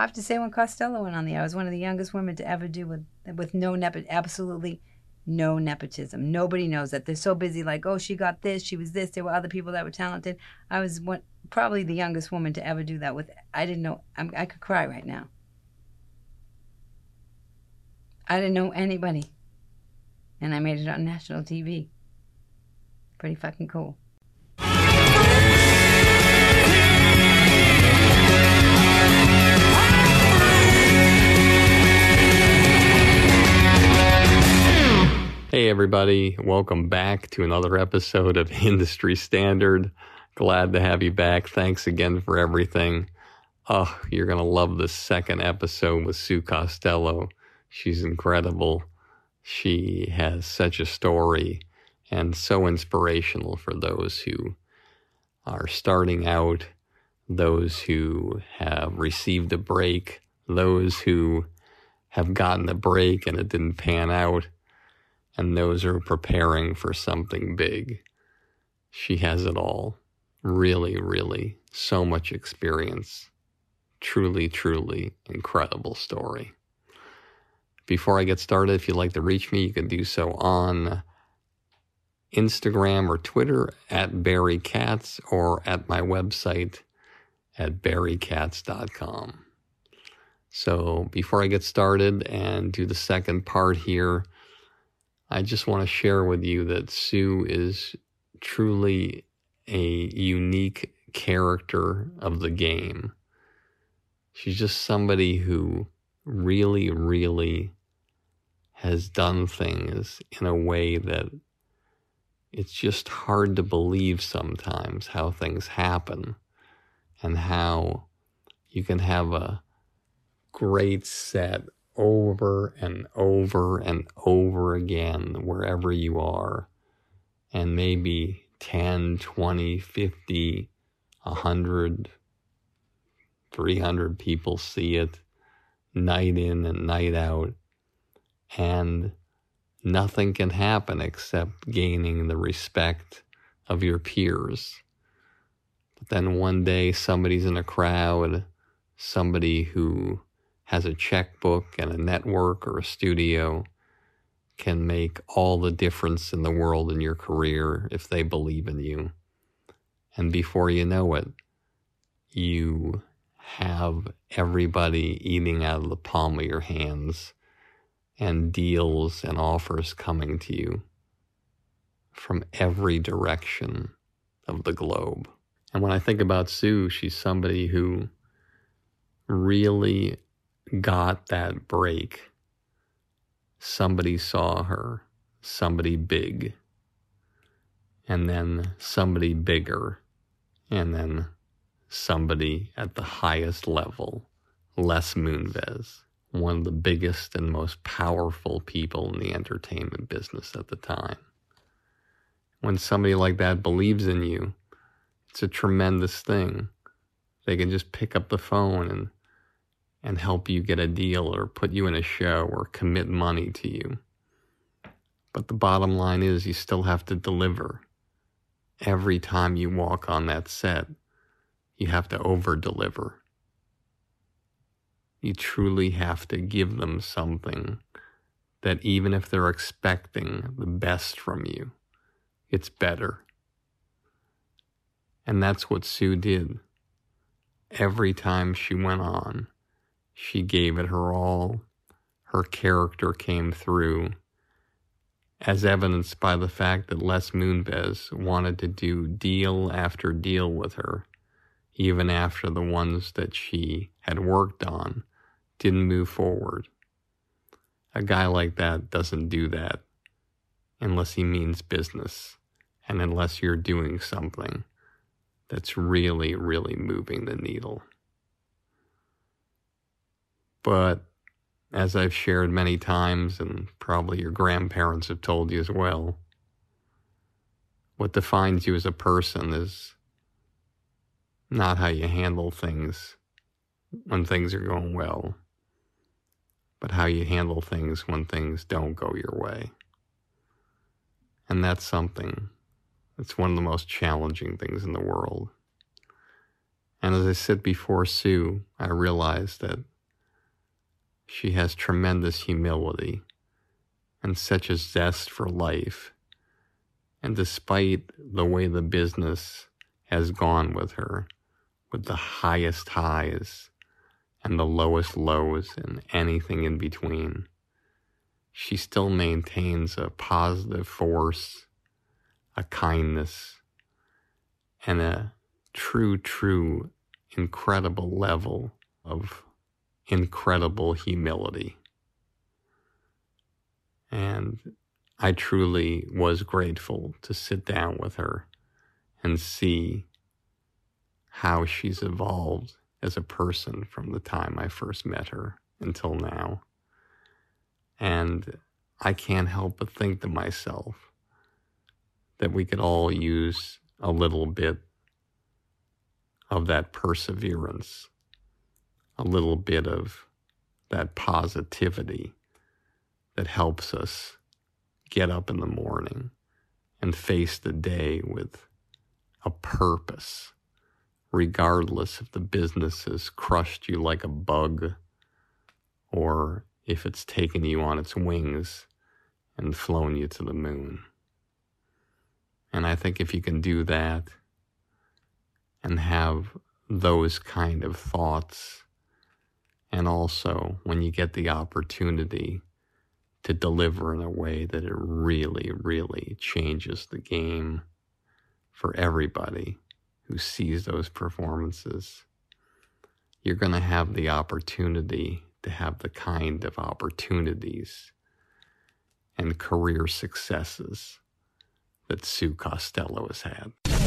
I have to say, when Costello went on the air, I was one of the youngest women to ever do with with no nepot, absolutely no nepotism. Nobody knows that. They're so busy, like, oh, she got this, she was this. There were other people that were talented. I was one, probably the youngest woman to ever do that. With I didn't know. I'm, I could cry right now. I didn't know anybody, and I made it on national TV. Pretty fucking cool. Hey, everybody. Welcome back to another episode of Industry Standard. Glad to have you back. Thanks again for everything. Oh, you're going to love the second episode with Sue Costello. She's incredible. She has such a story and so inspirational for those who are starting out, those who have received a break, those who have gotten a break and it didn't pan out and those are preparing for something big. She has it all. Really, really, so much experience. Truly, truly incredible story. Before I get started, if you'd like to reach me, you can do so on Instagram or Twitter at Barry Katz or at my website at barrykatz.com. So before I get started and do the second part here, I just want to share with you that Sue is truly a unique character of the game. She's just somebody who really, really has done things in a way that it's just hard to believe sometimes how things happen and how you can have a great set over and over and over again wherever you are. And maybe 10, 20, 50, 100, 300 people see it night in and night out. And nothing can happen except gaining the respect of your peers. But then one day somebody's in a crowd, somebody who has a checkbook and a network or a studio can make all the difference in the world in your career if they believe in you. And before you know it, you have everybody eating out of the palm of your hands and deals and offers coming to you from every direction of the globe. And when I think about Sue, she's somebody who really got that break, somebody saw her, somebody big, and then somebody bigger, and then somebody at the highest level, Les Moonves, one of the biggest and most powerful people in the entertainment business at the time. When somebody like that believes in you, it's a tremendous thing. They can just pick up the phone and and help you get a deal or put you in a show or commit money to you. But the bottom line is you still have to deliver. Every time you walk on that set, you have to over deliver. You truly have to give them something that even if they're expecting the best from you, it's better. And that's what Sue did. Every time she went on, she gave it her all. Her character came through, as evidenced by the fact that Les Moonves wanted to do deal after deal with her, even after the ones that she had worked on didn't move forward. A guy like that doesn't do that unless he means business and unless you're doing something that's really, really moving the needle. But as I've shared many times, and probably your grandparents have told you as well, what defines you as a person is not how you handle things when things are going well, but how you handle things when things don't go your way. And that's something that's one of the most challenging things in the world. And as I sit before Sue, I realize that she has tremendous humility and such a zest for life. And despite the way the business has gone with her, with the highest highs and the lowest lows and anything in between, she still maintains a positive force, a kindness, and a true, true, incredible level of incredible humility. And I truly was grateful to sit down with her and see how she's evolved as a person from the time I first met her until now. And I can't help but think to myself that we could all use a little bit of that perseverance, a little bit of that positivity that helps us get up in the morning and face the day with a purpose regardless if the business has crushed you like a bug or if it's taken you on its wings and flown you to the moon. And I think if you can do that and have those kind of thoughts, and also when you get the opportunity to deliver in a way that it really, really changes the game for everybody who sees those performances, you're going to have the opportunity to have the kind of opportunities and career successes that Sue Costello has had.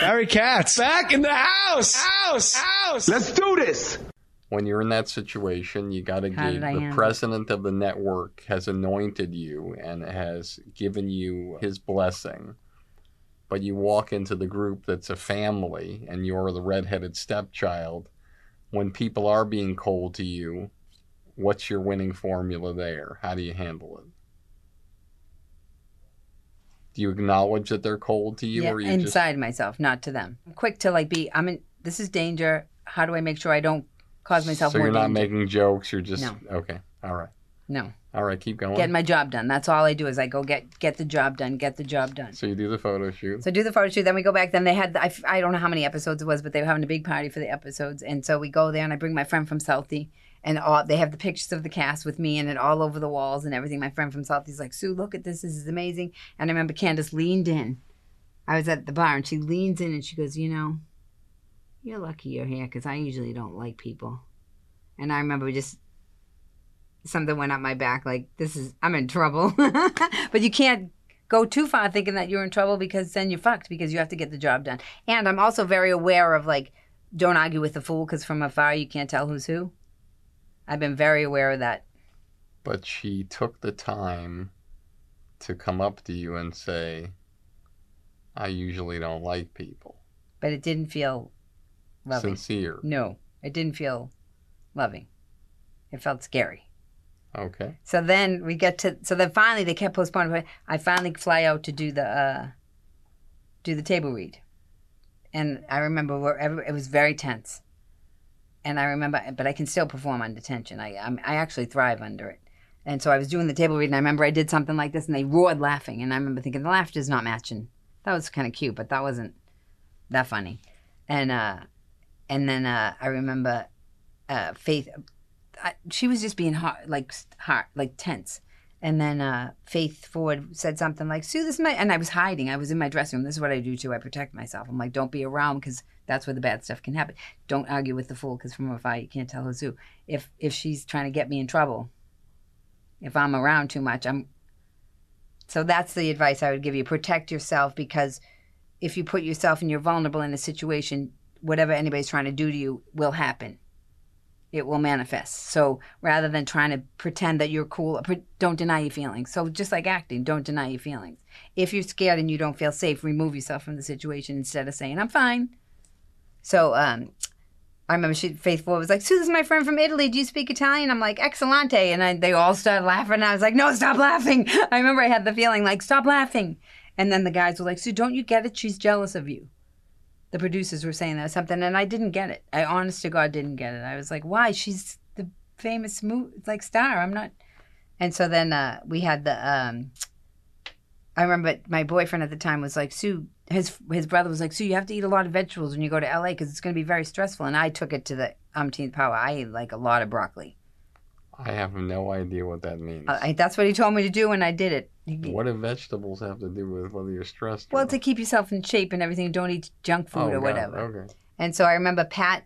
Barry Katz. Back in the house. House. House. Let's do this. When you're in that situation, you got to give the president of the network has anointed you and has given you his blessing. But you walk into the group that's a family and you're the redheaded stepchild. When people are being cold to you, what's your winning formula there? How do you handle it? Do you acknowledge that they're cold to you, yeah, or you inside myself, not to them. I'm quick to like be. I'm in. This is danger. How do I make sure I don't cause just myself so more you're not danger? making jokes? You're just No. okay. All right, no, all right. Keep going. get my job done. That's all I do is I go get get the job done. Get the job done. so you do the photo shoot. So do the photo shoot. Then we go back. Then they had I, I don't know how many episodes it was, but they were having a big party for the episodes. And so we go there, and I bring my friend from Southie, and all they have the pictures of the cast with me and it all over the walls and everything. My friend from South, Southie's like, Sue, look at this. This is amazing. And I remember Candace leaned in. I was at the bar, and she leans in and she goes, you know, you're lucky you're here because I usually don't like people. And I remember just something went up my back like this is I'm in trouble. but you can't go too far thinking that you're in trouble because then you're fucked because you have to get the job done. And I'm also very aware of like, don't argue with the fool because from afar you can't tell who's who. I've been very aware of that. But she took the time to come up to you and say, I usually don't like people. But it didn't feel loving. Sincere. No, it didn't feel loving. It felt scary. Okay. So then we get to so then finally they kept postponing. I finally fly out to do the uh, do the table read, and I remember where every, it was very tense, and I remember, but I can still perform under tension. I I'm, I actually thrive under it, and so I was doing the table read, and I remember I did something like this, and they roared laughing, and I remember thinking the laughter's not matching. That was kind of cute, but that wasn't that funny, and uh, and then uh, I remember uh, Faith I, she was just being hot, like hot, like tense. And then uh, Faith Ford said something like, "Sue, this is my," and I was hiding. I was in my dressing room. This is what I do too. I protect myself. I'm like, "Don't be around because that's where the bad stuff can happen. Don't argue with the fool because from afar you can't tell who's who. If if she's trying to get me in trouble, if I'm around too much, I'm. So that's the advice I would give you: protect yourself because if you put yourself and you're vulnerable in a situation, whatever anybody's trying to do to you will happen it will manifest. So rather than trying to pretend that you're cool, don't deny your feelings. So just like acting, don't deny your feelings. If you're scared and you don't feel safe, remove yourself from the situation instead of saying, I'm fine. So um, I remember she, Faith Ford was like, Sue, this is my friend from Italy. Do you speak Italian? I'm like, excellente. And I, they all started laughing. And I was like, no, stop laughing. I remember I had the feeling like, stop laughing. And then the guys were like, Sue, don't you get it? She's jealous of you the producers were saying that something, and I didn't get it. I honest to God didn't get it. I was like, why? She's the famous movie like star. I'm not. And so then uh, we had the. Um, I remember my boyfriend at the time was like, Sue. His his brother was like, "So you have to eat a lot of vegetables when you go to LA because it's going to be very stressful. And I took it to the umpteenth power. I ate like a lot of broccoli. I have no idea what that means. I, that's what he told me to do, and I did it. What do vegetables have to do with whether you're stressed? Well, to keep yourself in shape and everything. Don't eat junk food oh, or God. whatever. Okay. And so I remember Pat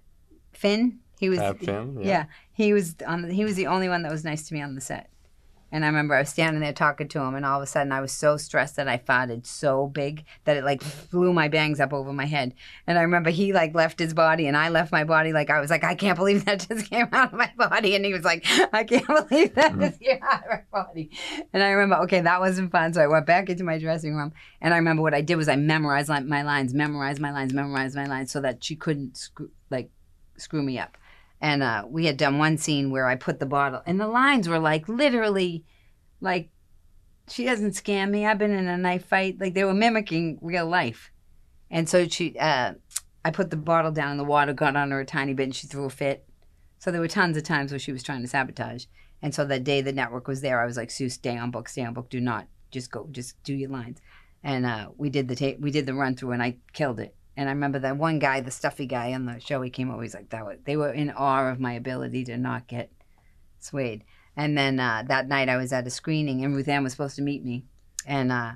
Finn. He was Pat Finn. yeah. he was on. The, he was the only one that was nice to me on the set. And I remember I was standing there talking to him, and all of a sudden I was so stressed that I farted so big that it like flew my bangs up over my head. And I remember he like left his body, and I left my body. Like I was like, I can't believe that just came out of my body. And he was like, I can't believe that mm-hmm. just came out of my body. And I remember, okay, that wasn't fun. So I went back into my dressing room, and I remember what I did was I memorized my lines, memorized my lines, memorized my lines, so that she couldn't screw, like screw me up. And uh, we had done one scene where I put the bottle, and the lines were like literally, like, she doesn't scam me. I've been in a knife fight. Like they were mimicking real life. And so she, uh, I put the bottle down, and the water got on her a tiny bit, and she threw a fit. So there were tons of times where she was trying to sabotage. And so that day the network was there, I was like, Sue, stay on book, stay on book. Do not just go, just do your lines. And uh, we did the tape, we did the run through, and I killed it. And I remember that one guy, the stuffy guy on the show, he came over. He's like, "That was." They were in awe of my ability to not get swayed. And then uh, that night, I was at a screening, and Ruth Ann was supposed to meet me, and uh,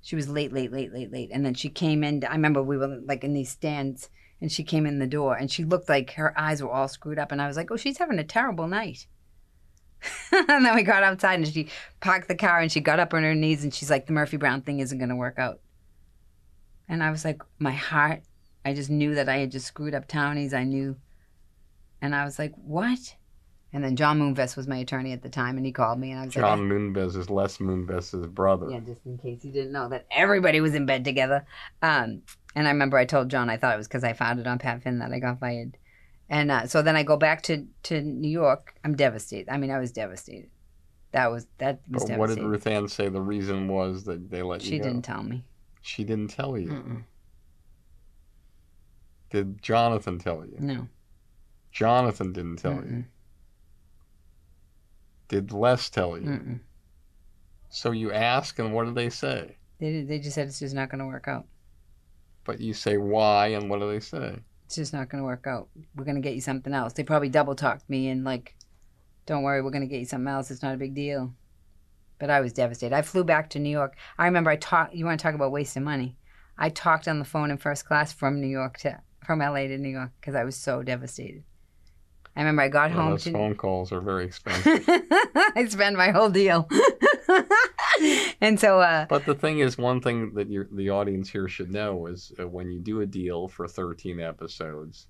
she was late, late, late, late, late. And then she came in. I remember we were like in these stands, and she came in the door, and she looked like her eyes were all screwed up. And I was like, "Oh, she's having a terrible night." and then we got outside, and she parked the car, and she got up on her knees, and she's like, "The Murphy Brown thing isn't going to work out." And I was like, my heart, I just knew that I had just screwed up townies. I knew. And I was like, what? And then John Moonves was my attorney at the time, and he called me, and I was John like, Moonves is Les Moonves' brother. yeah, just in case you didn't know that everybody was in bed together. Um, and I remember I told John I thought it was because I found it on Pat Finn that I got fired. And uh, so then I go back to, to New York. I'm devastated. I mean, I was devastated. That was that was But what did. Ruth Ann say the reason was that they let she you go? didn't tell me. She didn't tell you. Mm-mm. Did Jonathan tell you? No. Jonathan didn't tell you. Mm-mm. Did Les tell you? Mm-mm. So you ask, and what do they say? They they just said it's just not going to work out. But you say why, and what do they say? it's just not going to work out. We're going to get you something else. They probably double talked me and like, don't worry, we're going to get you something else. It's not a big deal. But I was devastated. I flew back to New York. I remember I talked. You want to talk about wasting money? I talked on the phone in first class from New York to from LA to New York because I was so devastated. I remember I got Well, home those to. phone calls are very expensive. I spent my whole deal. and so, uh, But the thing is, one thing that the audience here should know is uh, when you do a deal for 13 episodes,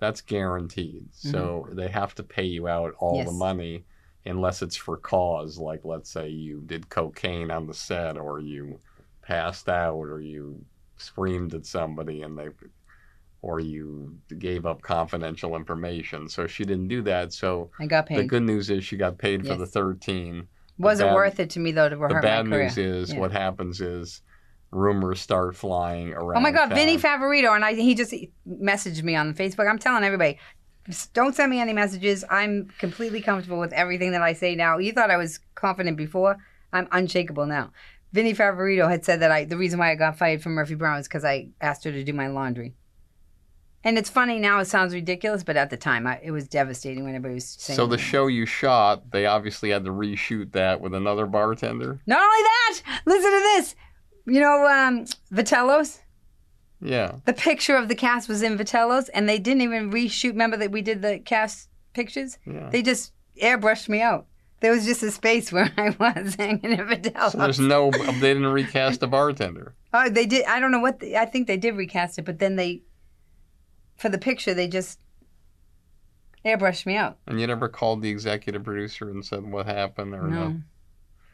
that's guaranteed. So they have to pay you out all the Mm-hmm. Money unless it's for cause. Like, let's say you did cocaine on the set, or you passed out, or you screamed at somebody and they. Or you gave up confidential information. So she didn't do that. So I got paid. the good news is she got paid for the 13. Wasn't bad- worth it to me though to The bad news is Yeah. what happens is rumors start flying around. Oh my God, Vinny town. Favorito, and I, he just messaged me on Facebook. I'm telling everybody, just don't send me any messages. I'm completely comfortable with everything that I say now. You thought I was confident before. I'm unshakable now. Vinny Favorito had said that I the reason why I got fired from Murphy Brown is because I asked her to do my laundry. And it's funny now; it sounds ridiculous, but at the time, I, it was devastating when everybody was saying. So the show you shot, they obviously had to reshoot that with another bartender. Not only that, listen to this. You know, um, Vitello's. Yeah. The picture of the cast was in Vitello's, and they didn't even reshoot. Remember that we did the cast pictures? Yeah. They just airbrushed me out. There was just a space where I was hanging in Vitello's. So there's no, they didn't recast the bartender. oh, they did. I don't know what. The, I think they did recast it, but then they, for the picture, they just airbrushed me out. And you never called the executive producer and said what happened or no? No.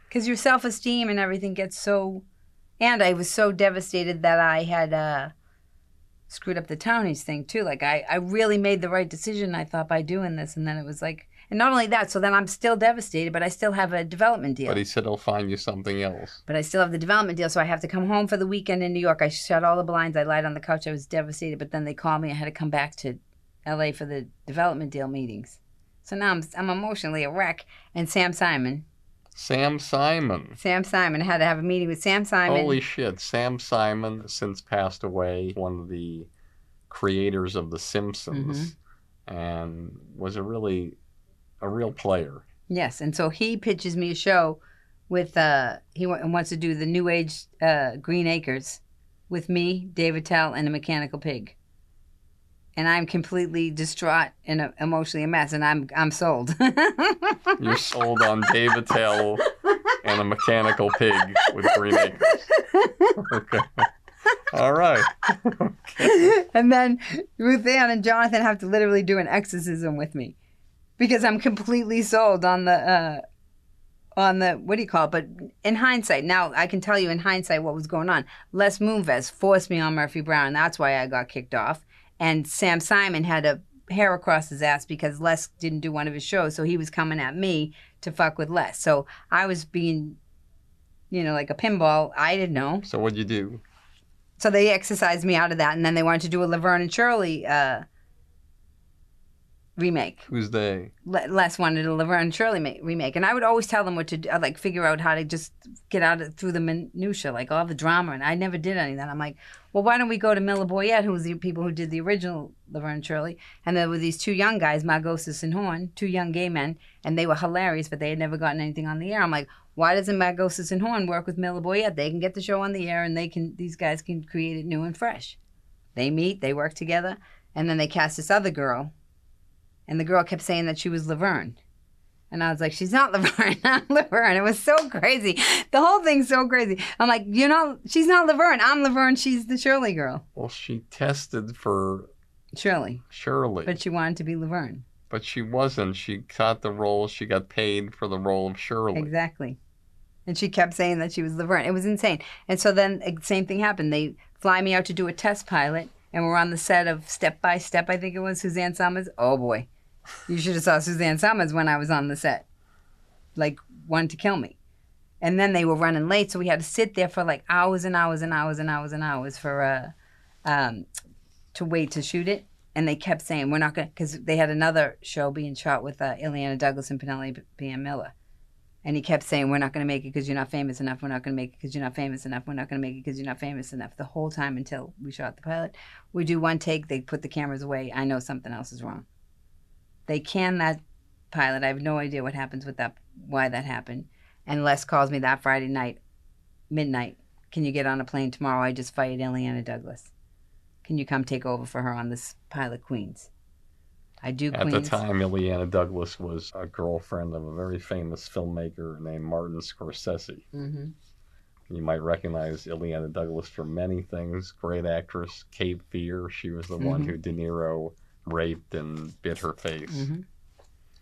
Because your self esteem and everything gets so. And I was so devastated that I had uh, screwed up the townies thing too. Like, I, I really made the right decision, I thought, by doing this. And then it was like. And not only that, so then I'm still devastated, but I still have a development deal. But he said he'll find you something else. But I still have the development deal, so I have to come home for the weekend in New York. I shut all the blinds. I lied on the couch. I was devastated, but then they called me. I had to come back to L.A. for the development deal meetings. So now I'm I'm emotionally a wreck. And Sam Simon, Sam Simon. Sam Simon I had to have a meeting with Sam Simon. Holy shit. Sam Simon, since passed away, one of the creators of The Simpsons, Mm-hmm. and was a really, a real player. Yes, and so he pitches me a show with uh he wa- wants to do the New Age uh, Green Acres with me, Dave Attell, and a mechanical pig. And I'm completely distraught and uh, emotionally a mess, and I'm I'm sold. You're sold on Dave Attell and a mechanical pig with green acres. Okay. All right. and then Ruth Ann and Jonathan have to literally do an exorcism with me because I'm completely sold on the uh, on the what do you call it? But in hindsight, now I can tell you in hindsight what was going on. Les Moonves forced me on Murphy Brown. That's why I got kicked off. And Sam Simon had a hair across his ass because Les didn't do one of his shows, so he was coming at me to fuck with Les. So I was being, you know, like a pinball. I didn't know. So what'd you do? So they exercised me out of that, and then they wanted to do a Laverne and Shirley uh, remake. Who's they? Le- Les wanted a Laverne and Shirley ma- remake, and I would always tell them what to do, I'd, like figure out how to just get out of, through the minutia, like all the drama, and I never did any of that. I'm like, well, why don't we go to Miller Boyett, who was the people who did the original Laverne and Shirley, and there were these two young guys, Margosis and Horn, two young gay men, and they were hilarious, but they had never gotten anything on the air. I'm like, why doesn't Margosis and Horn work with Miller Boyett? They can get the show on the air, and they can these guys can create it new and fresh. They meet, they work together, and then they cast this other girl, and the girl kept saying that she was Laverne. And I was like, she's not Laverne, I'm Laverne. It was so crazy. The whole thing's so crazy. I'm like, you're not, she's not Laverne. I'm Laverne. She's the Shirley girl. Well, she tested for Shirley. Shirley, But she wanted to be Laverne. but she wasn't. She got the role. She got paid for the role of Shirley. Exactly. And she kept saying that she was Laverne. It was insane. And so then the same thing happened. They fly me out to do a test pilot, and we're on the set of Step by Step, I think it was, Suzanne Somers. Oh boy. You should have saw Suzanne Somers when I was on the set. Like, wanted to kill me. And then they were running late, so we had to sit there for like hours and hours and hours and hours and hours for uh, um, to wait to shoot it. And they kept saying, we're not to, because they had another show being shot with uh, Illeana Douglas and Penelope B.M. Miller. And he kept saying, We're not to make it because you're not famous enough. We're not to make it because you're not famous enough. We're not to make it because you're not famous enough. The whole time until we shot the pilot. We do one take, they put the cameras away. I know something else is wrong. They can that pilot. I have no idea what happens with that, why that happened. And Les calls me that Friday night, midnight. Can you get on a plane tomorrow? I just fired Illeana Douglas. Can you come take over for her on this pilot Queens? I do At Queens. the time, Illeana Douglas was a girlfriend of a very famous filmmaker named Martin Scorsese. hmm You might recognize Illeana Douglas for many things. Great actress, Cape Fear. She was the one Mhm. who De Niro raped and bit her face. hmm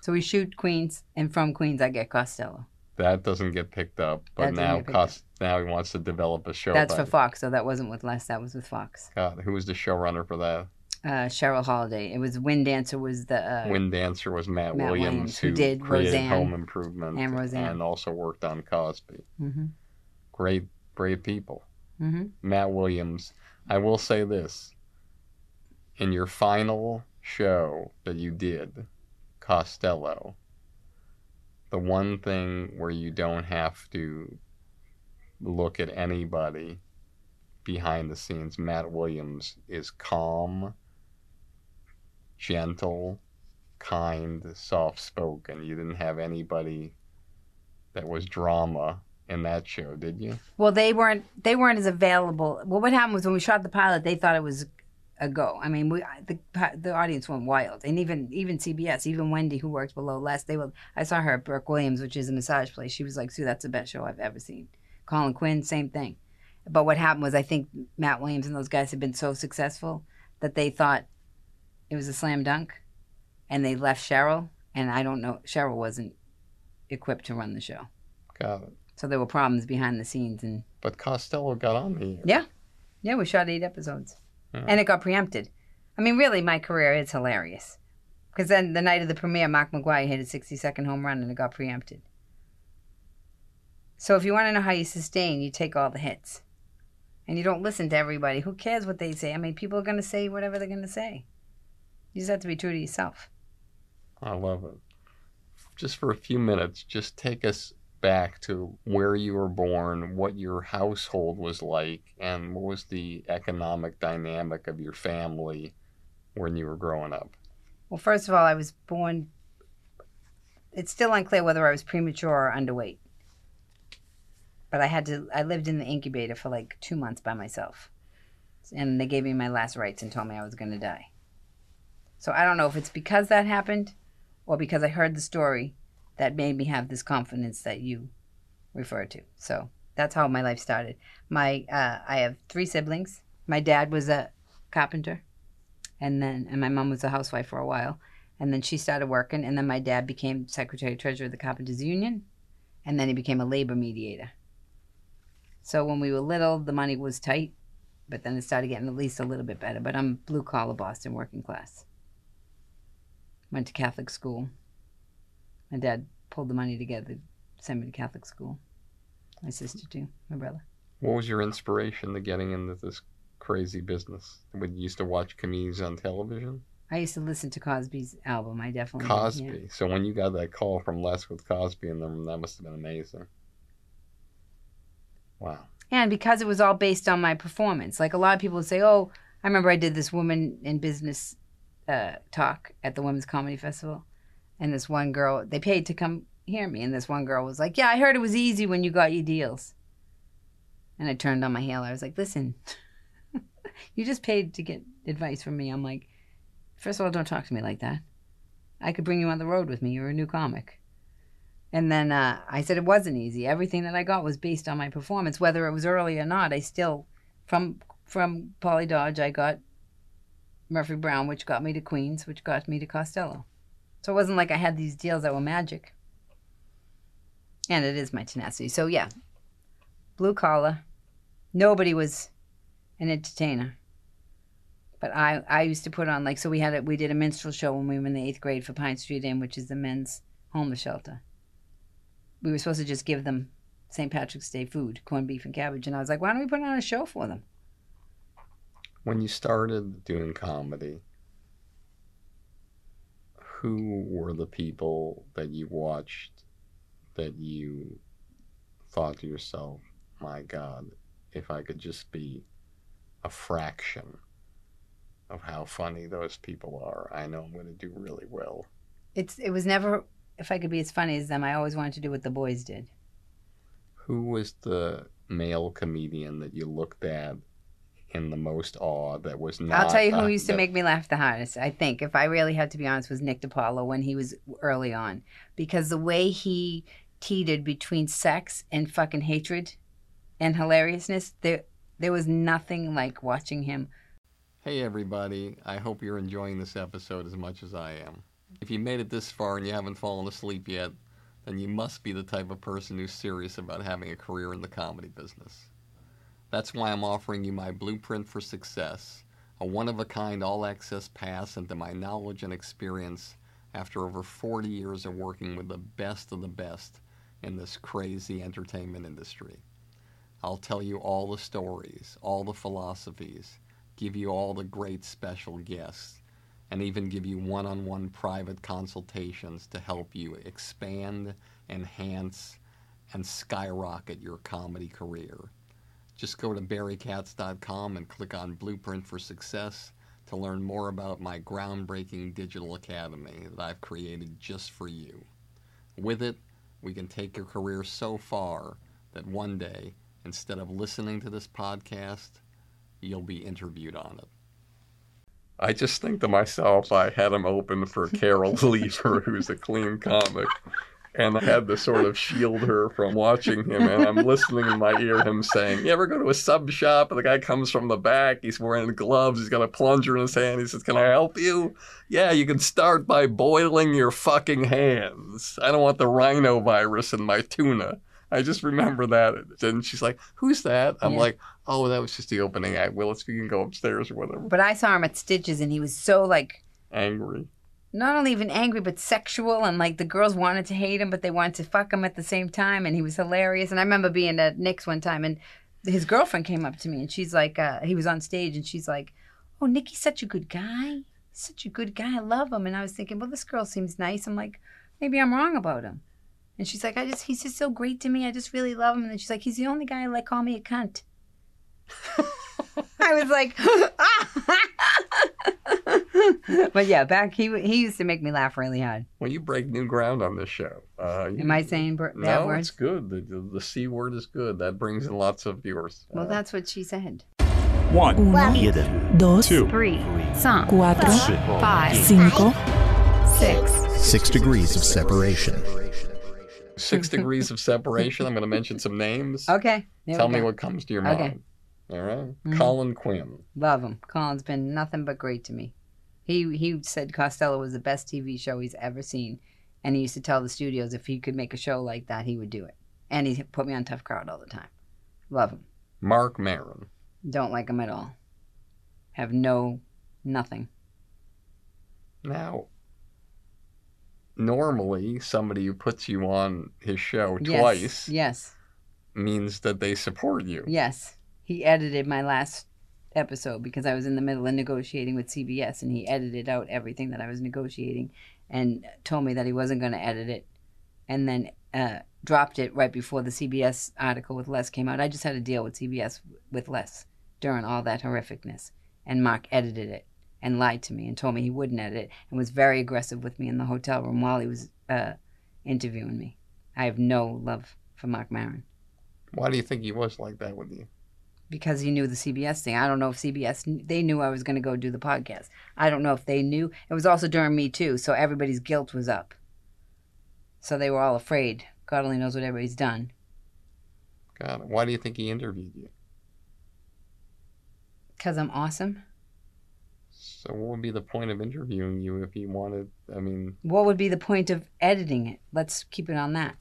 So we shoot Queens, and from Queens I get Costello. That doesn't get picked up, but now Cost now he wants to develop a show. That's for Fox, so that wasn't with Les. That was with Fox. God, who was the showrunner for that? Uh, Cheryl Holiday. It was Wind Dancer was the uh, Wind Dancer was Matt, Matt Williams, Williams, who who did created Roseanne Home Improvement and Roseanne. and also worked on Cosby. hmm Great, great people. hmm Matt Williams. I will say this: in your final show that you did, Costello, the one thing where you don't have to look at anybody behind the scenes, Matt Williams is calm, gentle, kind, soft spoken. You didn't have anybody that was drama in that show, did you? Well, they weren't they weren't as available. Well, what happened was when we shot the pilot, they thought it was a go. I mean, we the the audience went wild, and even even CBS, even Wendy, who worked below Les, they were. I saw her at Burke Williams, which is a massage place. She was like, "Sue, that's the best show I've ever seen." Colin Quinn, same thing. But what happened was, I think Matt Williams and those guys had been so successful that they thought it was a slam dunk, and they left Cheryl. And I don't know, Cheryl wasn't equipped to run the show, Got it. so there were problems behind the scenes and. But Costello got on the air. Yeah. Yeah, we shot eight episodes. And it got preempted. I mean, really, my career is hilarious. Because then the night of the premiere, Mark McGwire hit a 60 second home run and it got preempted. So if you want to know how you sustain, you take all the hits. And you don't listen to everybody. Who cares what they say? I mean, people are going to say whatever they're going to say. You just have to be true to yourself. I love it. Just for a few minutes, just take us back to where you were born, what your household was like, and what was the economic dynamic of your family when you were growing up. Well, first of all, I was born. It's still unclear whether I was premature or underweight. But I had to. I lived in the incubator for like two months by myself, and they gave me my last rites and told me I was going to die. So I don't know if it's because that happened, or because I heard the story that made me have this confidence that you refer to. So that's how my life started. My uh, I have three siblings. My dad was a carpenter and then and my mom was a housewife for a while and then she started working and then my dad became secretary treasurer of the carpenters union and then he became a labor mediator so when we were little the money was tight but then it started getting at least a little bit better but i'm blue collar boston working class went to catholic school my dad pulled the money together to send me to catholic school my sister too my brother What was your inspiration to getting into this crazy business? When you used to watch comedians on television? i used to listen to cosby's album i definitely Cosby. did, yeah. So when you got that call from Les with Cosby in them, that must have been amazing. Wow. And because it was all based on my performance. Like a lot of people would say, oh, I remember I did this woman in business uh, talk at the Women's Comedy Festival. And this one girl, they paid to come hear me. And this one girl was like, yeah, I heard it was easy when you got your deals. And I turned on my heel. I was like, listen, you just paid to get advice from me. I'm like, first of all, don't talk to me like that. I could bring you on the road with me. You're a new comic. And then uh, I said it wasn't easy. Everything that I got was based on my performance, whether it was early or not. I still, from from Polly Dodge, I got Murphy Brown, which got me to Queens, which got me to Costello. So it wasn't like I had these deals that were magic. And it is my tenacity. So yeah, blue collar. Nobody was an entertainer. But I, I used to put on like so we had a, we did a minstrel show when we were in the eighth grade for Pine Street Inn, which is the men's homeless shelter we were supposed to just give them St. Patrick's Day food, corned beef and cabbage. And I was like, why don't we put on a show for them? When you started doing comedy, who were the people that you watched that you thought to yourself, my God, if I could just be a fraction of how funny those people are, I know I'm going to do really well. It's it was never if I could be as funny as them. I always wanted to do what the boys did. Who was the male comedian that you looked at in the most awe that was not. I'll tell you who uh, used to that- make me laugh the hardest. I think, if I really had to be honest, was Nick DiPaolo when he was early on, because the way he teetered between sex and fucking hatred and hilariousness, there there was nothing like watching him. Hey everybody, I hope you're enjoying this episode as much as I am. If you made it this far and you haven't fallen asleep yet, then you must be the type of person who's serious about having a career in the comedy business. That's why I'm offering you my blueprint for success, a one of a kind all access pass into my knowledge and experience after over 40 years of working with the best of the best in this crazy entertainment industry. I'll tell you all the stories, all the philosophies, give you all the great special guests, and even give you one on one private consultations to help you expand, enhance, and skyrocket your comedy career. Just go to barrykatz.com and click on Blueprint for Success to learn more about my groundbreaking digital academy that I've created just for you. With it, we can take your career so far that one day, instead of listening to this podcast, you'll be interviewed on it. I just think to myself, I had him open for Carol Leifer, who's a clean comic, and I had to sort of shield her from watching him. And I'm listening in my ear him saying, "You ever go to a sub shop and the guy comes from the back? He's wearing gloves. He's got a plunger in his hand. He says, "Can I help you?" Yeah, you can start by boiling your fucking hands. I don't want the rhino virus in my tuna. I just remember that. And she's like, Who's that? I'm Yeah. like, Oh, that was just the opening act. Willis, we can go upstairs or whatever. But I saw him at Stitches, and he was so like Angry. Not only even angry but sexual and like the girls wanted to hate him but they wanted to fuck him at the same time and he was hilarious. And i remember being at nick's one time and his girlfriend came up to me and she's like uh, he was on stage and she's like oh nicky's such a good guy. Such a good guy. I love him. And i was thinking well this girl seems nice. I'm like maybe i'm wrong about him. And she's like i just he's just so great to me. I just really love him. And then she's like he's the only guy like call me a cunt I was like, but yeah, back he he used to make me laugh really hard. Well, you break new ground on this show. Uh, you- Am I saying br- bad no, words? it's good. The, the, the C word is good. That brings in lots of viewers. Well, Uh, that's what she said. One, Uno, dos, two, three, cinq, cuatro, five, cinco, six. Six degrees of separation. six degrees of separation. I'm going to mention some names. Okay. Tell me what comes to your Okay. All right? Mhm. Colin Quinn. Love him. Colin's been nothing but great to me. He he said Costello was the best TV show he's ever seen, and he used to tell the studios if he could make a show like that, he would do it. And he put me on Tough Crowd all the time. Love him. Marc Maron. Don't like him at all. Have no nothing. Now, normally somebody who puts you on his show Yes. twice Yes. means that they support you. Yes. He edited my last episode because I was in the middle of negotiating with CBS and he edited out everything that I was negotiating and told me that he wasn't going to edit it and then uh, dropped it right before the CBS article with Les came out. I just had to deal with CBS with Les during all that horrificness. And Marc edited it and lied to me and told me he wouldn't edit it and was very aggressive with me in the hotel room while he was uh, interviewing me. I have no love for Marc Maron. Why do you think he was like that with you? Because he knew the CBS thing. I don't know if CBS they knew I was going to go do the podcast. I don't know if they knew. It was also during Me Too, so everybody's guilt was up. So they were all afraid. God only knows what everybody's done. God, why do you think he interviewed you? Cause I'm awesome. So what would be the point of interviewing you if he wanted? I mean, What would be the point of editing it? Let's keep it on that.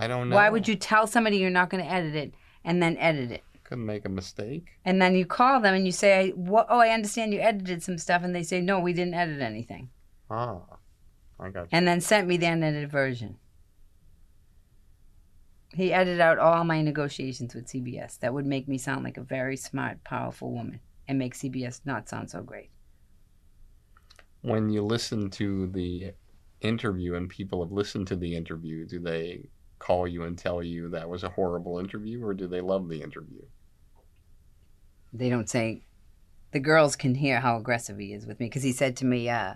I don't know. Why would you tell somebody you're not going to edit it and then edit it? Couldn't make a mistake. And then you call them and you say, "What? Oh, I understand you edited some stuff," and they say, "No, we didn't edit anything." Ah, I got you. and then sent me the unedited version. He edited out all my negotiations with CBS. That would make me sound like a very smart, powerful woman and make CBS not sound so great. When you listen to the interview and people have listened to the interview, do they call you and tell you that was a horrible interview, or do they love the interview? They don't say, the girls can hear how aggressive he is with me because he said to me, uh,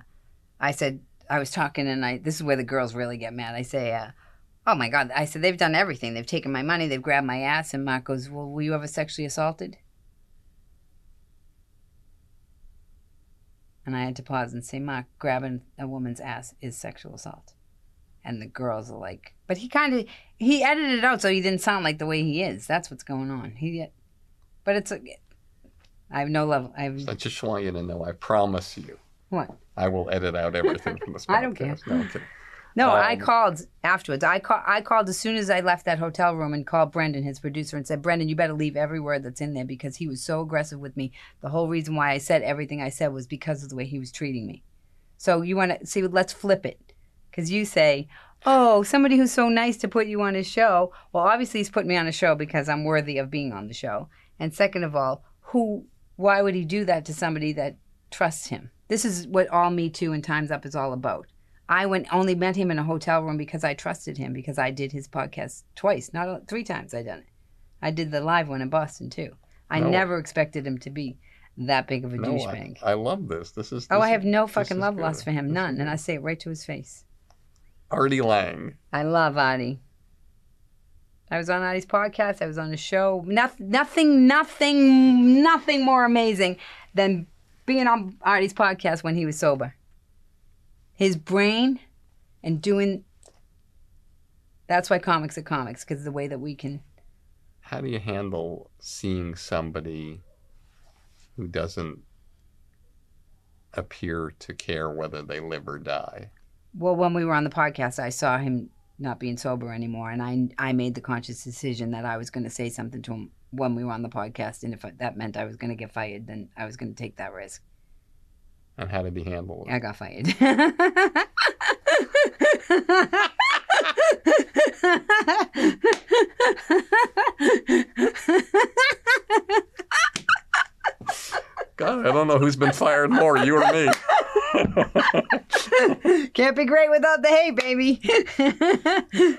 I said, I was talking and I, this is where the girls really get mad. I say, uh, Oh my God. I said, they've done everything. They've taken my money, they've grabbed my ass. And Marc goes, Well, were you ever sexually assaulted? And I had to pause and say, Marc, grabbing a woman's ass is sexual assault. And the girls are like, but he kind of, he edited it out so he didn't sound like the way he is. That's what's going on. He, but it's, a, I have no level. I have, I just want you to know, I promise you, what? I will edit out everything from this podcast. I don't care. No, I'm kidding. No, I Um, called afterwards. I call, I called as soon as I left that hotel room and called Brendan, his producer, and said, "Brendan, you better leave every word that's in there because he was so aggressive with me. The whole reason why I said everything I said was because of the way he was treating me. So you want to see? Let's flip it, because you say." Oh, somebody who's so nice to put you on his show. Well, obviously he's put me on a show because I'm worthy of being on the show. And second of all, who why would he do that to somebody that trusts him? This is what all Me Too and Time's Up is all about. I went only met him in a hotel room because I trusted him because I did his podcast twice, not three times. I done it. I did the live one in Boston too. I No. never expected him to be that big of a No, douchebag. I love this. This is. Oh, I have no fucking love lost for him, This none, and. I say it right to his face. Artie Lange. I love Artie. I was on Artie's podcast. I was on his show. Nothing, nothing, nothing, nothing more amazing than being on Artie's podcast when he was sober. His brain and doing. That's why comics are comics because the way that we can. How do you handle seeing somebody who doesn't appear to care whether they live or die? Well, when we were on the podcast, I saw him not being sober anymore, and I I made the conscious decision that I was going to say something to him when we were on the podcast, and if that meant I was going to get fired, then I was going to take that risk. And how did he handle it? I got fired. God, I don't know who's been fired more, you or me. Can't be great without the hate, baby.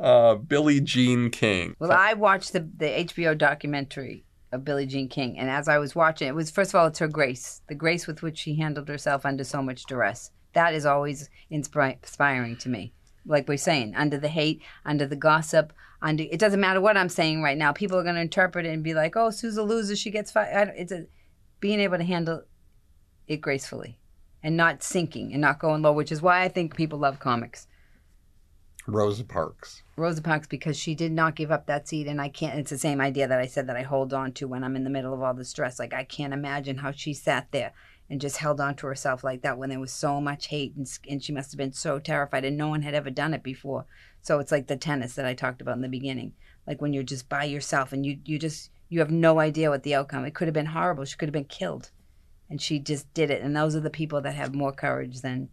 Uh, Billie Jean King. well, I watched the, the HBO documentary of Billie Jean King, and as I was watching, it was first of all, it's her grace, the grace with which she handled herself under so much duress. That is always inspri- inspiring to me. Like we're saying, under the hate, under the gossip, under it doesn't matter what I'm saying right now. People are going to interpret it and be like, "Oh, Sue's a loser. She gets fired." It's a, being able to handle it gracefully and not sinking and not going low, which is why I think people love comics. Rosa Parks. Rosa Parks because she did not give up that seat, and I can't. It's the same idea that I said that I hold on to when I'm in the middle of all the stress. Like I can't imagine how she sat there and just held on to herself like that when there was so much hate, and, and she must have been so terrified, and no one had ever done it before. So it's like the tennis that I talked about in the beginning, like when you're just by yourself and you you just you have no idea what the outcome. It could have been horrible. She could have been killed, and she just did it. And those are the people that have more courage than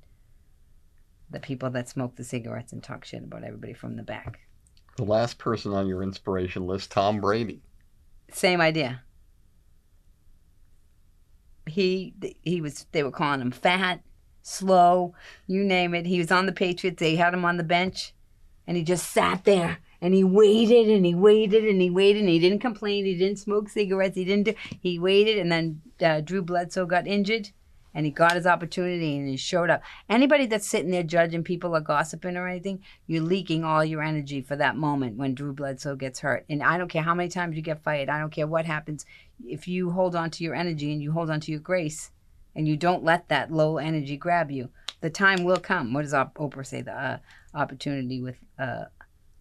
the people that smoke the cigarettes and talk shit about everybody from the back. The last person on your inspiration list, Tom Brady. Same idea. He he was they were calling him fat, slow, you name it. He was on the Patriots. They had him on the bench, and he just sat there and he waited and he waited and he waited and he didn't complain. He didn't smoke cigarettes. He didn't do. He waited and then uh, Drew Bledsoe got injured. And he got his opportunity and he showed up. Anybody that's sitting there judging people or gossiping or anything, you're leaking all your energy for that moment when Drew Bledsoe gets hurt. And I don't care how many times you get fired, I don't care what happens. If you hold on to your energy and you hold on to your grace and you don't let that low energy grab you, the time will come. What does Oprah say? The uh, opportunity with uh,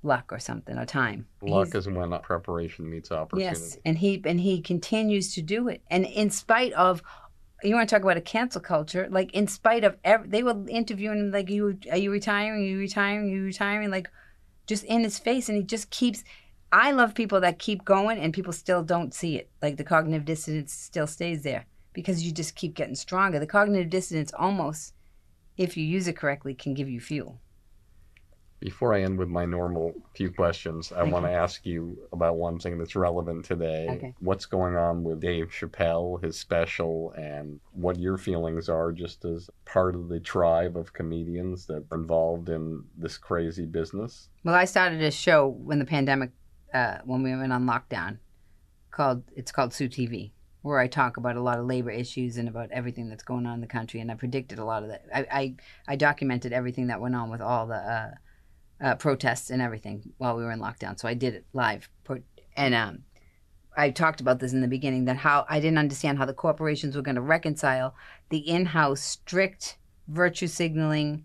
luck or something, or time. Luck He's- is when preparation meets opportunity. Yes, and he and he continues to do it, and in spite of, you want to talk about a cancel culture? Like in spite of, ev- they were interviewing him like, "You are you retiring? Are you retiring? Are you retiring?" Like, just in his face, and he just keeps. I love people that keep going, and people still don't see it. Like the cognitive dissonance still stays there because you just keep getting stronger. The cognitive dissonance almost, if you use it correctly, can give you fuel. Before I end with my normal few questions, I want to ask you about one thing that's relevant today. Okay. What's going on with Dave Chappelle, his special, and what your feelings are just as part of the tribe of comedians that are involved in this crazy business? Well, I started a show when the pandemic, uh, when we went on lockdown, called it's called Sue TV, where I talk about a lot of labor issues and about everything that's going on in the country, and I predicted a lot of that. I I, I documented everything that went on with all the uh, uh, protests and everything while we were in lockdown. So I did it live. And um, I talked about this in the beginning that how I didn't understand how the corporations were going to reconcile the in-house strict virtue signaling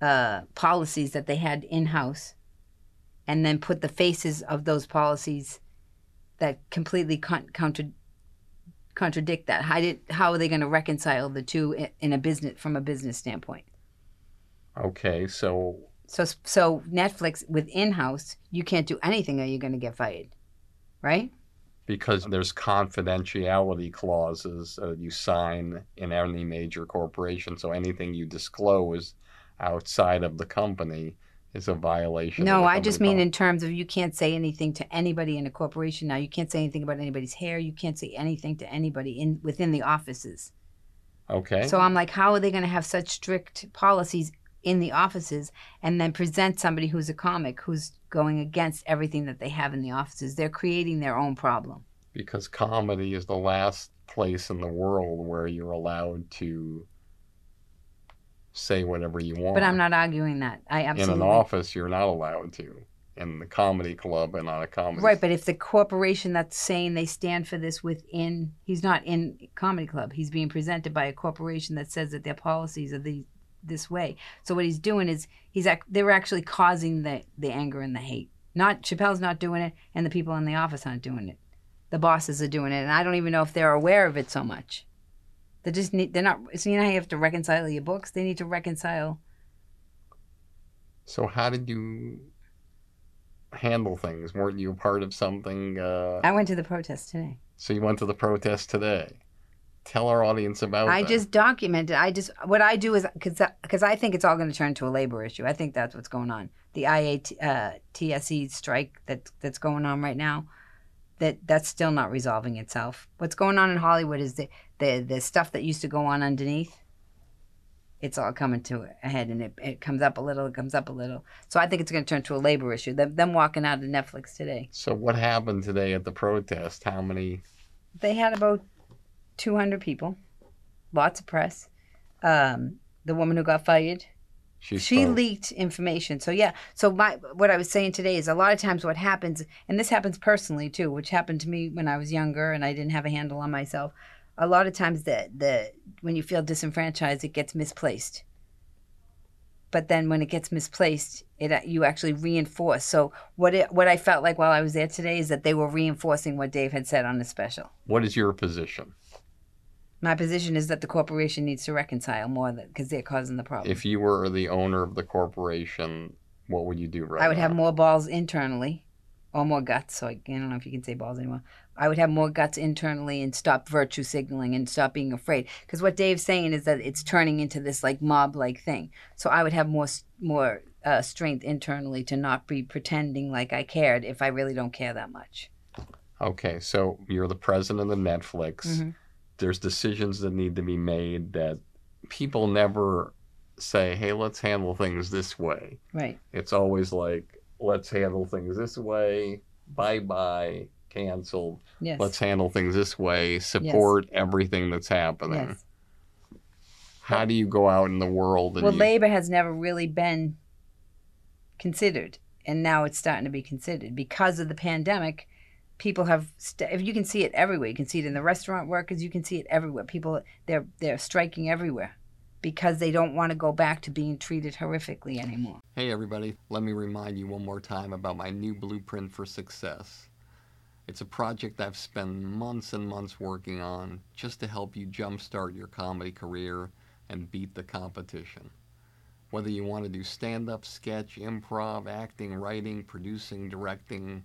uh, policies that they had in-house, and then put the faces of those policies that completely con- counter contradict that. How did how are they going to reconcile the two in a business from a business standpoint? Okay, so So so Netflix with in-house, you can't do anything or you're going to get fired, right? because there's confidentiality clauses uh, you sign in any major corporation, so anything you disclose outside of the company is a violation. No, I just mean in terms of you can't say anything to anybody in a corporation now. You can't say anything about anybody's hair. You can't say anything to anybody in within the offices. Okay. So I'm like, how are they going to have such strict policies in the offices and then present somebody who's a comic who's going against everything that they have in the offices? They're creating their own problem. because comedy is the last place in the world where you're allowed to say whatever you want. But I'm not arguing that. I absolutely. in an office. You're not allowed to. In the comedy club and on a comedy. Right, but if the corporation that's saying they stand for this within, he's not in comedy club. He's being presented by a corporation that says that their policies are the this way. So what he's doing is he's ac- they were actually causing the the anger and the hate. Not Chappelle's not doing it, and the people in the office aren't doing it. The bosses are doing it, and I don't even know if they're aware of it so much. They just need. They're not. So you know how you have to reconcile your books. They need to reconcile. So how did you handle things? Weren't you a part of something? Uh, I went to the protest today. so you went to the protest today. Tell our audience about I that. just document it. I just what I do is because because I think it's all going to turn to a labor issue. I think that's what's going on. The IAT uh, TSE strike that that's going on right now. That that's still not resolving itself. What's going on in Hollywood is the the the stuff that used to go on underneath. It's all coming to a head, and it, it comes up a little. It comes up a little. So I think it's going to turn to a labor issue. Them, them walking out of Netflix today. So what happened today at the protest? How many? They had about 200 people, lots of press. Um, the woman who got fired, She, she leaked information. So yeah, so my what I was saying today is a lot of times what happens, and this happens personally too, which happened to me when I was younger and I didn't have a handle on myself. A lot of times the the when you feel disenfranchised, it gets misplaced. But then when it gets misplaced, it you actually reinforce. So what it what I felt like while I was there today is that they were reinforcing what Dave had said on the special. What is your position? My position is that the corporation needs to reconcile more because they're causing the problem. If you were the owner of the corporation, what would you do right I would now? have more balls internally, or more guts. So I, I don't know if you can say balls anymore. I would have more guts internally and stop virtue signaling and stop being afraid. Because what Dave's saying is that it's turning into this like mob like thing. So I would have more more uh, strength internally to not be pretending like I cared if I really don't care that much. Okay, so you're the president of Netflix. Mhm. There's decisions that need to be made that people never say, hey, let's handle things this way. Right. It's always like, let's handle things this way, bye bye, canceled. Yes. Let's handle things this way, support everything that's happening. yes. How do you go out in the world and Well, you- labor has never really been considered, and now it's starting to be considered because of the pandemic. People have, st- if you can see it everywhere, you can see it in the restaurant workers, you can see it everywhere. People, they're they're striking everywhere because they don't want to go back to being treated horrifically anymore. Hey, everybody, let me remind you one more time about my new blueprint for success. It's a project I've spent months and months working on just to help you jumpstart your comedy career and beat the competition. Whether you want to do stand up, sketch, improv, acting, writing, producing, directing,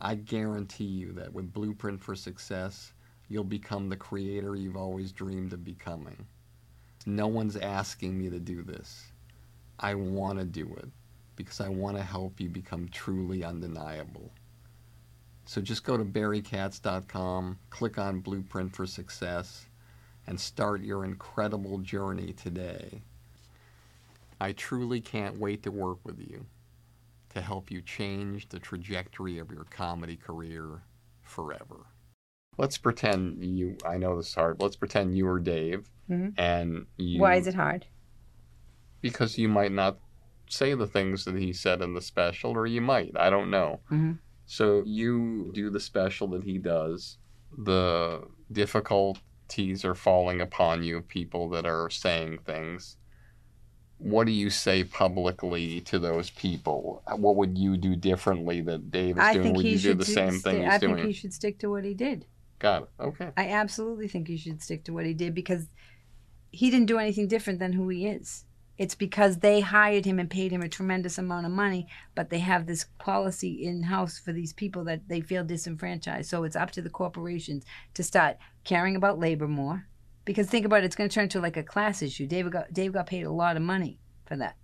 I guarantee you that with Blueprint for Success, you'll become the creator you've always dreamed of becoming. No one's asking me to do this. I want to do it. because I want to help you become truly undeniable. So just go to barrykatz.com, click on Blueprint for Success, and start your incredible journey today. I truly can't wait to work with you to help you change the trajectory of your comedy career forever. Let's pretend you, I know this is hard, let's pretend you were Dave Mhm. and you. Why is it hard? Because you might not say the things that he said in the special, or you might, I don't know. Mhm. So you do the special that he does. The difficulties are falling upon you, people that are saying things. What do you say publicly to those people? What would you do differently that Dave is I doing? Would you do the do- same sti- thing he's I doing? think he should stick to what he did. Got it. Okay. I absolutely think he should stick to what he did because he didn't do anything different than who he is. It's because they hired him and paid him a tremendous amount of money, but they have this policy in house for these people that they feel disenfranchised. So it's up to the corporations to start caring about labor more. Because think about it, it's going to turn into like a class issue. Dave got Dave got paid a lot of money for that.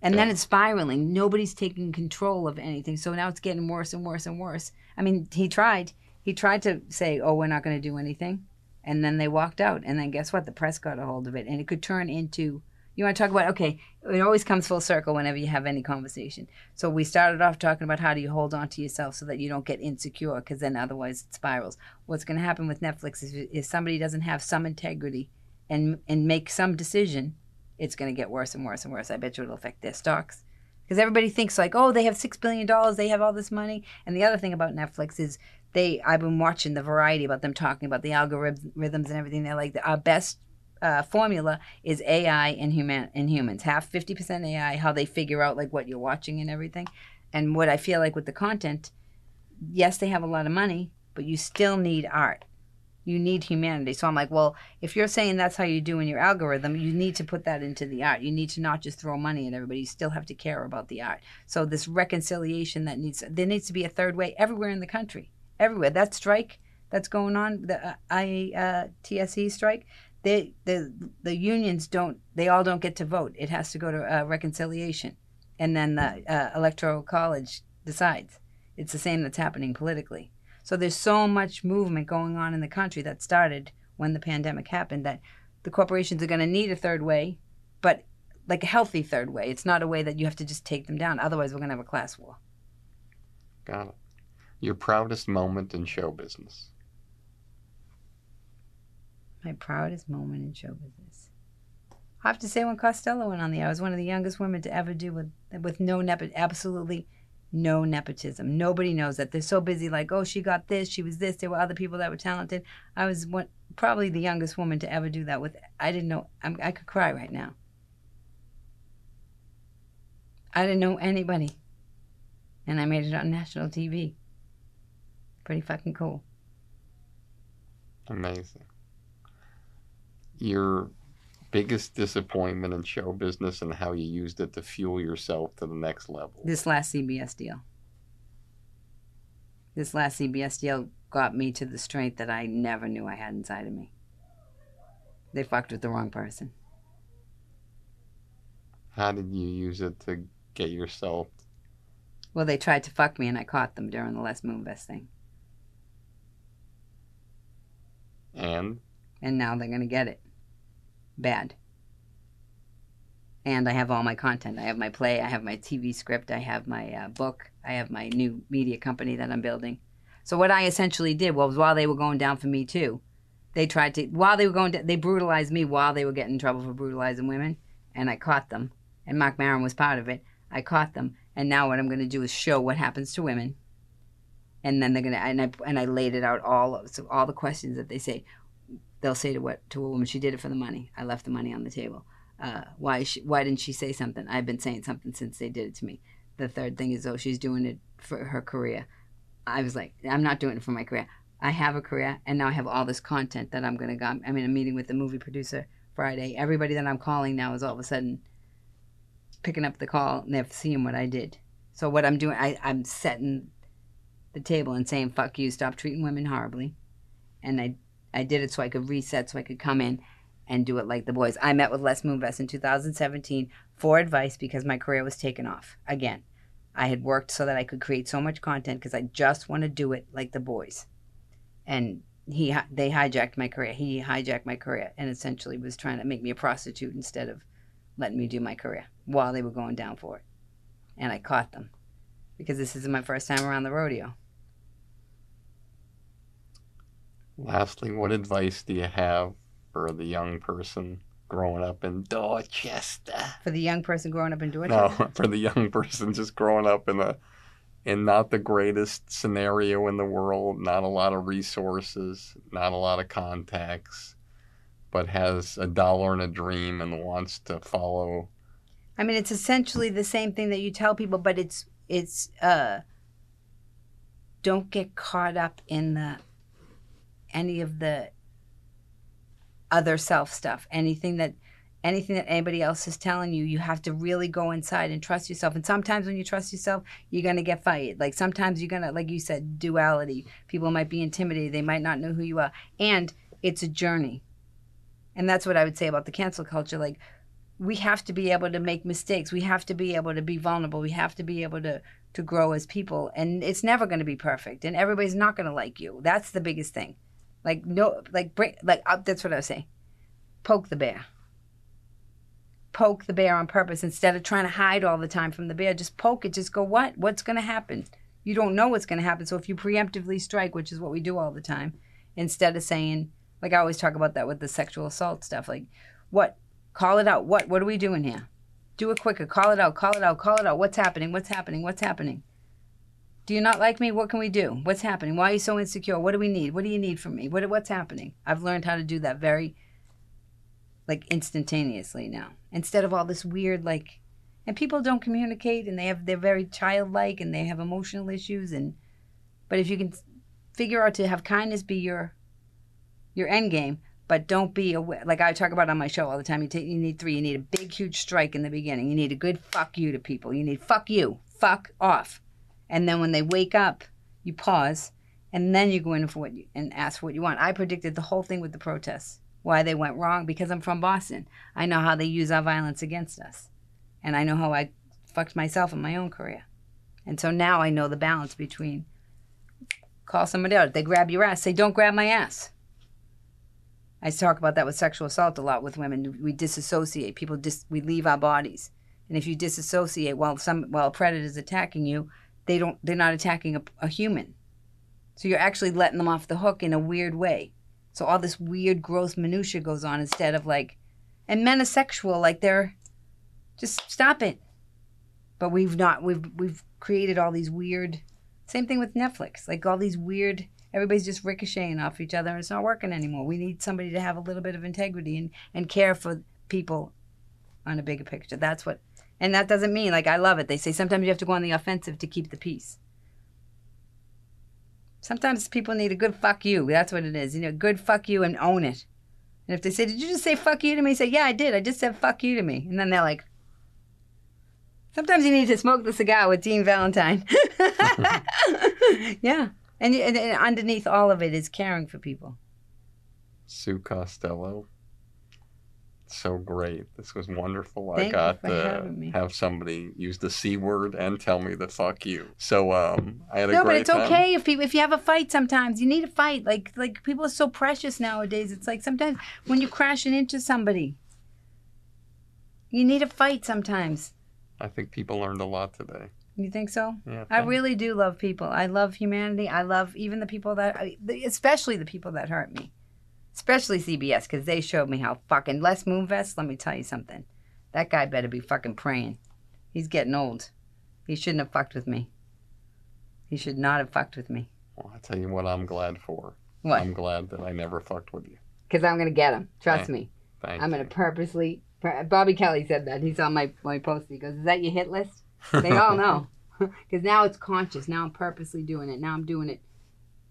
And then it's spiraling. Nobody's taking control of anything. So now it's getting worse and worse and worse. I mean, he tried. He tried to say, "Oh, we're not going to do anything," and then they walked out. And then guess what? The press got a hold of it, and it could turn into. You want to talk about? Okay, it always comes full circle whenever you have any conversation. So we started off talking about how do you hold on to yourself so that you don't get insecure, because then otherwise it spirals. What's going to happen with Netflix is if somebody doesn't have some integrity and and make some decision, it's going to get worse and worse and worse. I bet you it'll affect their stocks because everybody thinks like, oh, they have six billion dollars, they have all this money. And the other thing about Netflix is they. I've been watching the variety about them talking about the algorithms and everything. They're like our best uh, formula is AI and human and humans. Half fifty percent AI. How they figure out like what you're watching and everything. And what I feel like with the content, yes, they have a lot of money, but you still need art. You need humanity. So I'm like, well, if you're saying that's how you do in your algorithm, you need to put that into the art. You need to not just throw money at everybody. You still have to care about the art. So this reconciliation that needs there needs to be a third way everywhere in the country, everywhere. That strike that's going on, the uh, IATSE strike, they the the unions don't they all don't get to vote. It has to go to uh, reconciliation, and then the uh, electoral college decides. It's the same that's happening politically. So there's so much movement going on in the country that started when the pandemic happened that the corporations are going to need a third way, but like a healthy third way. It's not a way that you have to just take them down. Otherwise, we're going to have a class war. Got it. Your proudest moment in show business. My proudest moment in show business. I have to say when Costello went on the air, I was one of the youngest women to ever do with with no nepot, absolutely no nepotism. Nobody knows that. They're so busy, like, oh, she got this, she was this. There were other people that were talented. I was one, probably the youngest woman to ever do that. With I didn't know. I'm, I could cry right now. I didn't know anybody, and I made it on national TV. Pretty fucking cool. Amazing. Your biggest disappointment in show business and how you used it to fuel yourself to the next level. This last CBS deal. This last CBS deal got me to the strength that I never knew I had inside of me. They fucked with the wrong person. How did you use it to get yourself? Well, they tried to fuck me and I caught them during the Les Moonves thing. And And now they're going to get it. Bad. And I have all my content. I have my play, I have my TV script, I have my uh, book, I have my new media company that I'm building. So what I essentially did was while they were going down for me too, they tried to while they were going to, they brutalized me while they were getting in trouble for brutalizing women, and I caught them. And Marc Maron was part of it. I caught them, and now what I'm going to do is show what happens to women. And then they're gonna and I and I laid it out all so all the questions that they say they'll say to what to a woman she did it for the money. I left the money on the table. Uh, why she, why didn't she say something? I've been saying something since they did it to me. The third thing is oh she's doing it for her career. I was like i'm not doing it for my career. I have a career and now i have all this content that i'm to go i'm in a meeting with the movie producer friday. Everybody that i'm calling now is all of a sudden picking up the call and they're seeing what i did. So what i'm doing I, i'm setting the table and saying fuck you stop treating women horribly. And i I did it so I could reset, so I could come in and do it like the boys. I met with Les Moonves in 2017 for advice because my career was taken off. Again, I had worked so that I could create so much content because I just want to do it like the boys. And he they hijacked my career. He hijacked my career and essentially was trying to make me a prostitute instead of letting me do my career while they were going down for it. And I caught them because this isn't my first time around the rodeo. Lastly, what advice do you have for the young person growing up in Dorchester? For the young person growing up in Dorchester, No, for the young person just growing up in a in not the greatest scenario in the world, not a lot of resources, not a lot of contacts, but has a dollar and a dream and wants to follow I mean, it's essentially the same thing that you tell people, but it's it's uh don't get caught up in the any of the other self stuff. Anything that anything that anybody else is telling you, you have to really go inside and trust yourself. And sometimes when you trust yourself, you're gonna get fired. Like sometimes you're gonna, like you said, duality. People might be intimidated. They might not know who you are, and it's a journey. And that's what I would say about the cancel culture. Like we have to be able to make mistakes. We have to be able to be vulnerable. We have to be able to to grow as people. And it's never going to be perfect. And everybody's not going to like you. That's the biggest thing. Like no, like bring, like uh, that's what I was saying. Poke the bear. Poke the bear on purpose instead of trying to hide all the time from the bear. Just poke it. Just go. What? What's going to happen? You don't know what's going to happen. So if you preemptively strike, which is what we do all the time, instead of saying, like I always talk about that with the sexual assault stuff, like what Call it out. What what are we doing here? Do it quicker. Call it out. Call it out. Call it out. What's happening? What's happening? What's happening? Do you not like me? What can we do? What's happening? Why are you so insecure? What do we need? What do you need from me? What what's happening? I've learned how to do that very like instantaneously now. Instead of all this weird like and people don't communicate and they have they're very childlike and they have emotional issues and but if you can figure out to have kindness be your your end game but don't be aware. Like I talk about on my show all the time. You take, you need three. You need a big, huge strike in the beginning. You need a good fuck you to people. You need fuck you, fuck off, and then when they wake up, you pause, and then you go in for what you and ask for what you want. I predicted the whole thing with the protests, why they went wrong because I'm from Boston. I know how they use our violence against us, and I know how I fucked myself in my own career, and so now I know the balance between call somebody out. They grab your ass, say don't grab my ass. I talk about that with sexual assault a lot with women. We disassociate. People dis- we leave our bodies, and if you disassociate while some while a predator is attacking you, they don't. They're not attacking a, a human, so you're actually letting them off the hook in a weird way. So all this weird, gross minutia goes on instead of like, and men are sexual. Like they're, just stop it. But we've not. We've we've created all these weird. Same thing with Netflix. Like all these weird everybody's just ricocheting off each other and it's not working anymore. We need somebody to have a little bit of integrity and, and care for people on a bigger picture. That's what, and that doesn't mean like I love it. They say sometimes you have to go on the offensive to keep the peace. Sometimes people need a good fuck you. That's what it is. You know, good fuck you and own it. And if they say, Did you just say fuck you to me? Say, Yeah, I did. I just said fuck you to me. And then they're like, Sometimes you need to smoke the cigar with Dean Valentine. yeah. And, and, and underneath all of it is caring for people. Sue Costello. So great. This was wonderful. I Thank you got to have somebody use the C word and tell me the fuck you. So um I had a great time. No, but it's time. okay if people if you have a fight. Sometimes you need a fight. Like like people are so precious nowadays. It's like sometimes when you're crashing into somebody, you need a fight. Sometimes I think people learned a lot today. you think so? Yeah. I really do love people. I love humanity. I love even the people that, especially the people that hurt me, especially CBS because they showed me how fucking Les Moonves. Let me tell you something. That guy better be fucking praying. He's getting old. He shouldn't have fucked with me. He should not have fucked with me. Well, I tell you what I'm glad for. What? I'm glad that I never fucked with you. Because I'm gonna get him. Trust Hey, me. Thank I'm you. gonna purposely. Bobby Kelly said that. He's on my my post. He goes, "Is that your hit list?" They all know. Because now it's conscious. Now I'm purposely doing it. Now I'm doing it,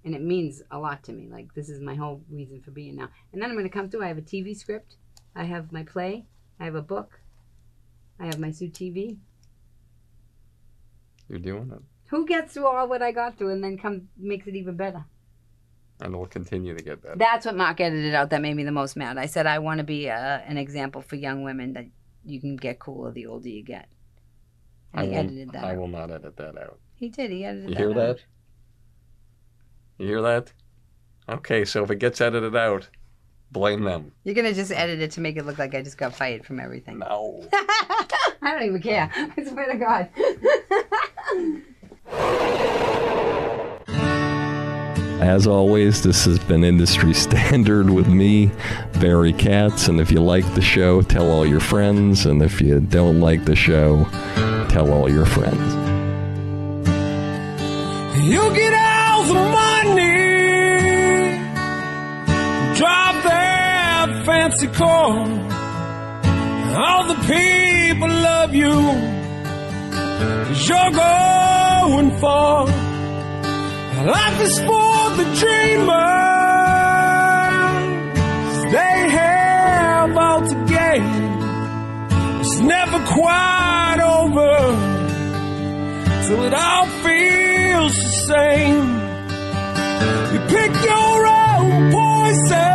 and it means a lot to me. Like this is my whole reason for being now. And then I'm gonna come through. I have a TV script. I have my play. I have a book. I have my Sue TV. You're doing it. Who gets through all what I got through and then come makes it even better? And we'll continue to get better. That's what Marc edited out that made me the most mad. I said I want to be a, an example for young women that you can get cooler the older you get. I he edited that. I out. will not edit that out. He did. He edited You that. hear out. that? You hear that? Okay, so if it gets edited out, blame them. You're gonna just edit it to make it look like I just got fired from everything. No. I don't even care. I swear to God. As always, this has been Industry Standard with me, Barry Katz. And if you like the show, tell all your friends. And if you don't like the show, tell all your friends. You get that fancy car. All the people love you, cause you're going far. Life is for the dreamers, they have all to gain. It's never quite over till it all feels the same. You pick your own poison,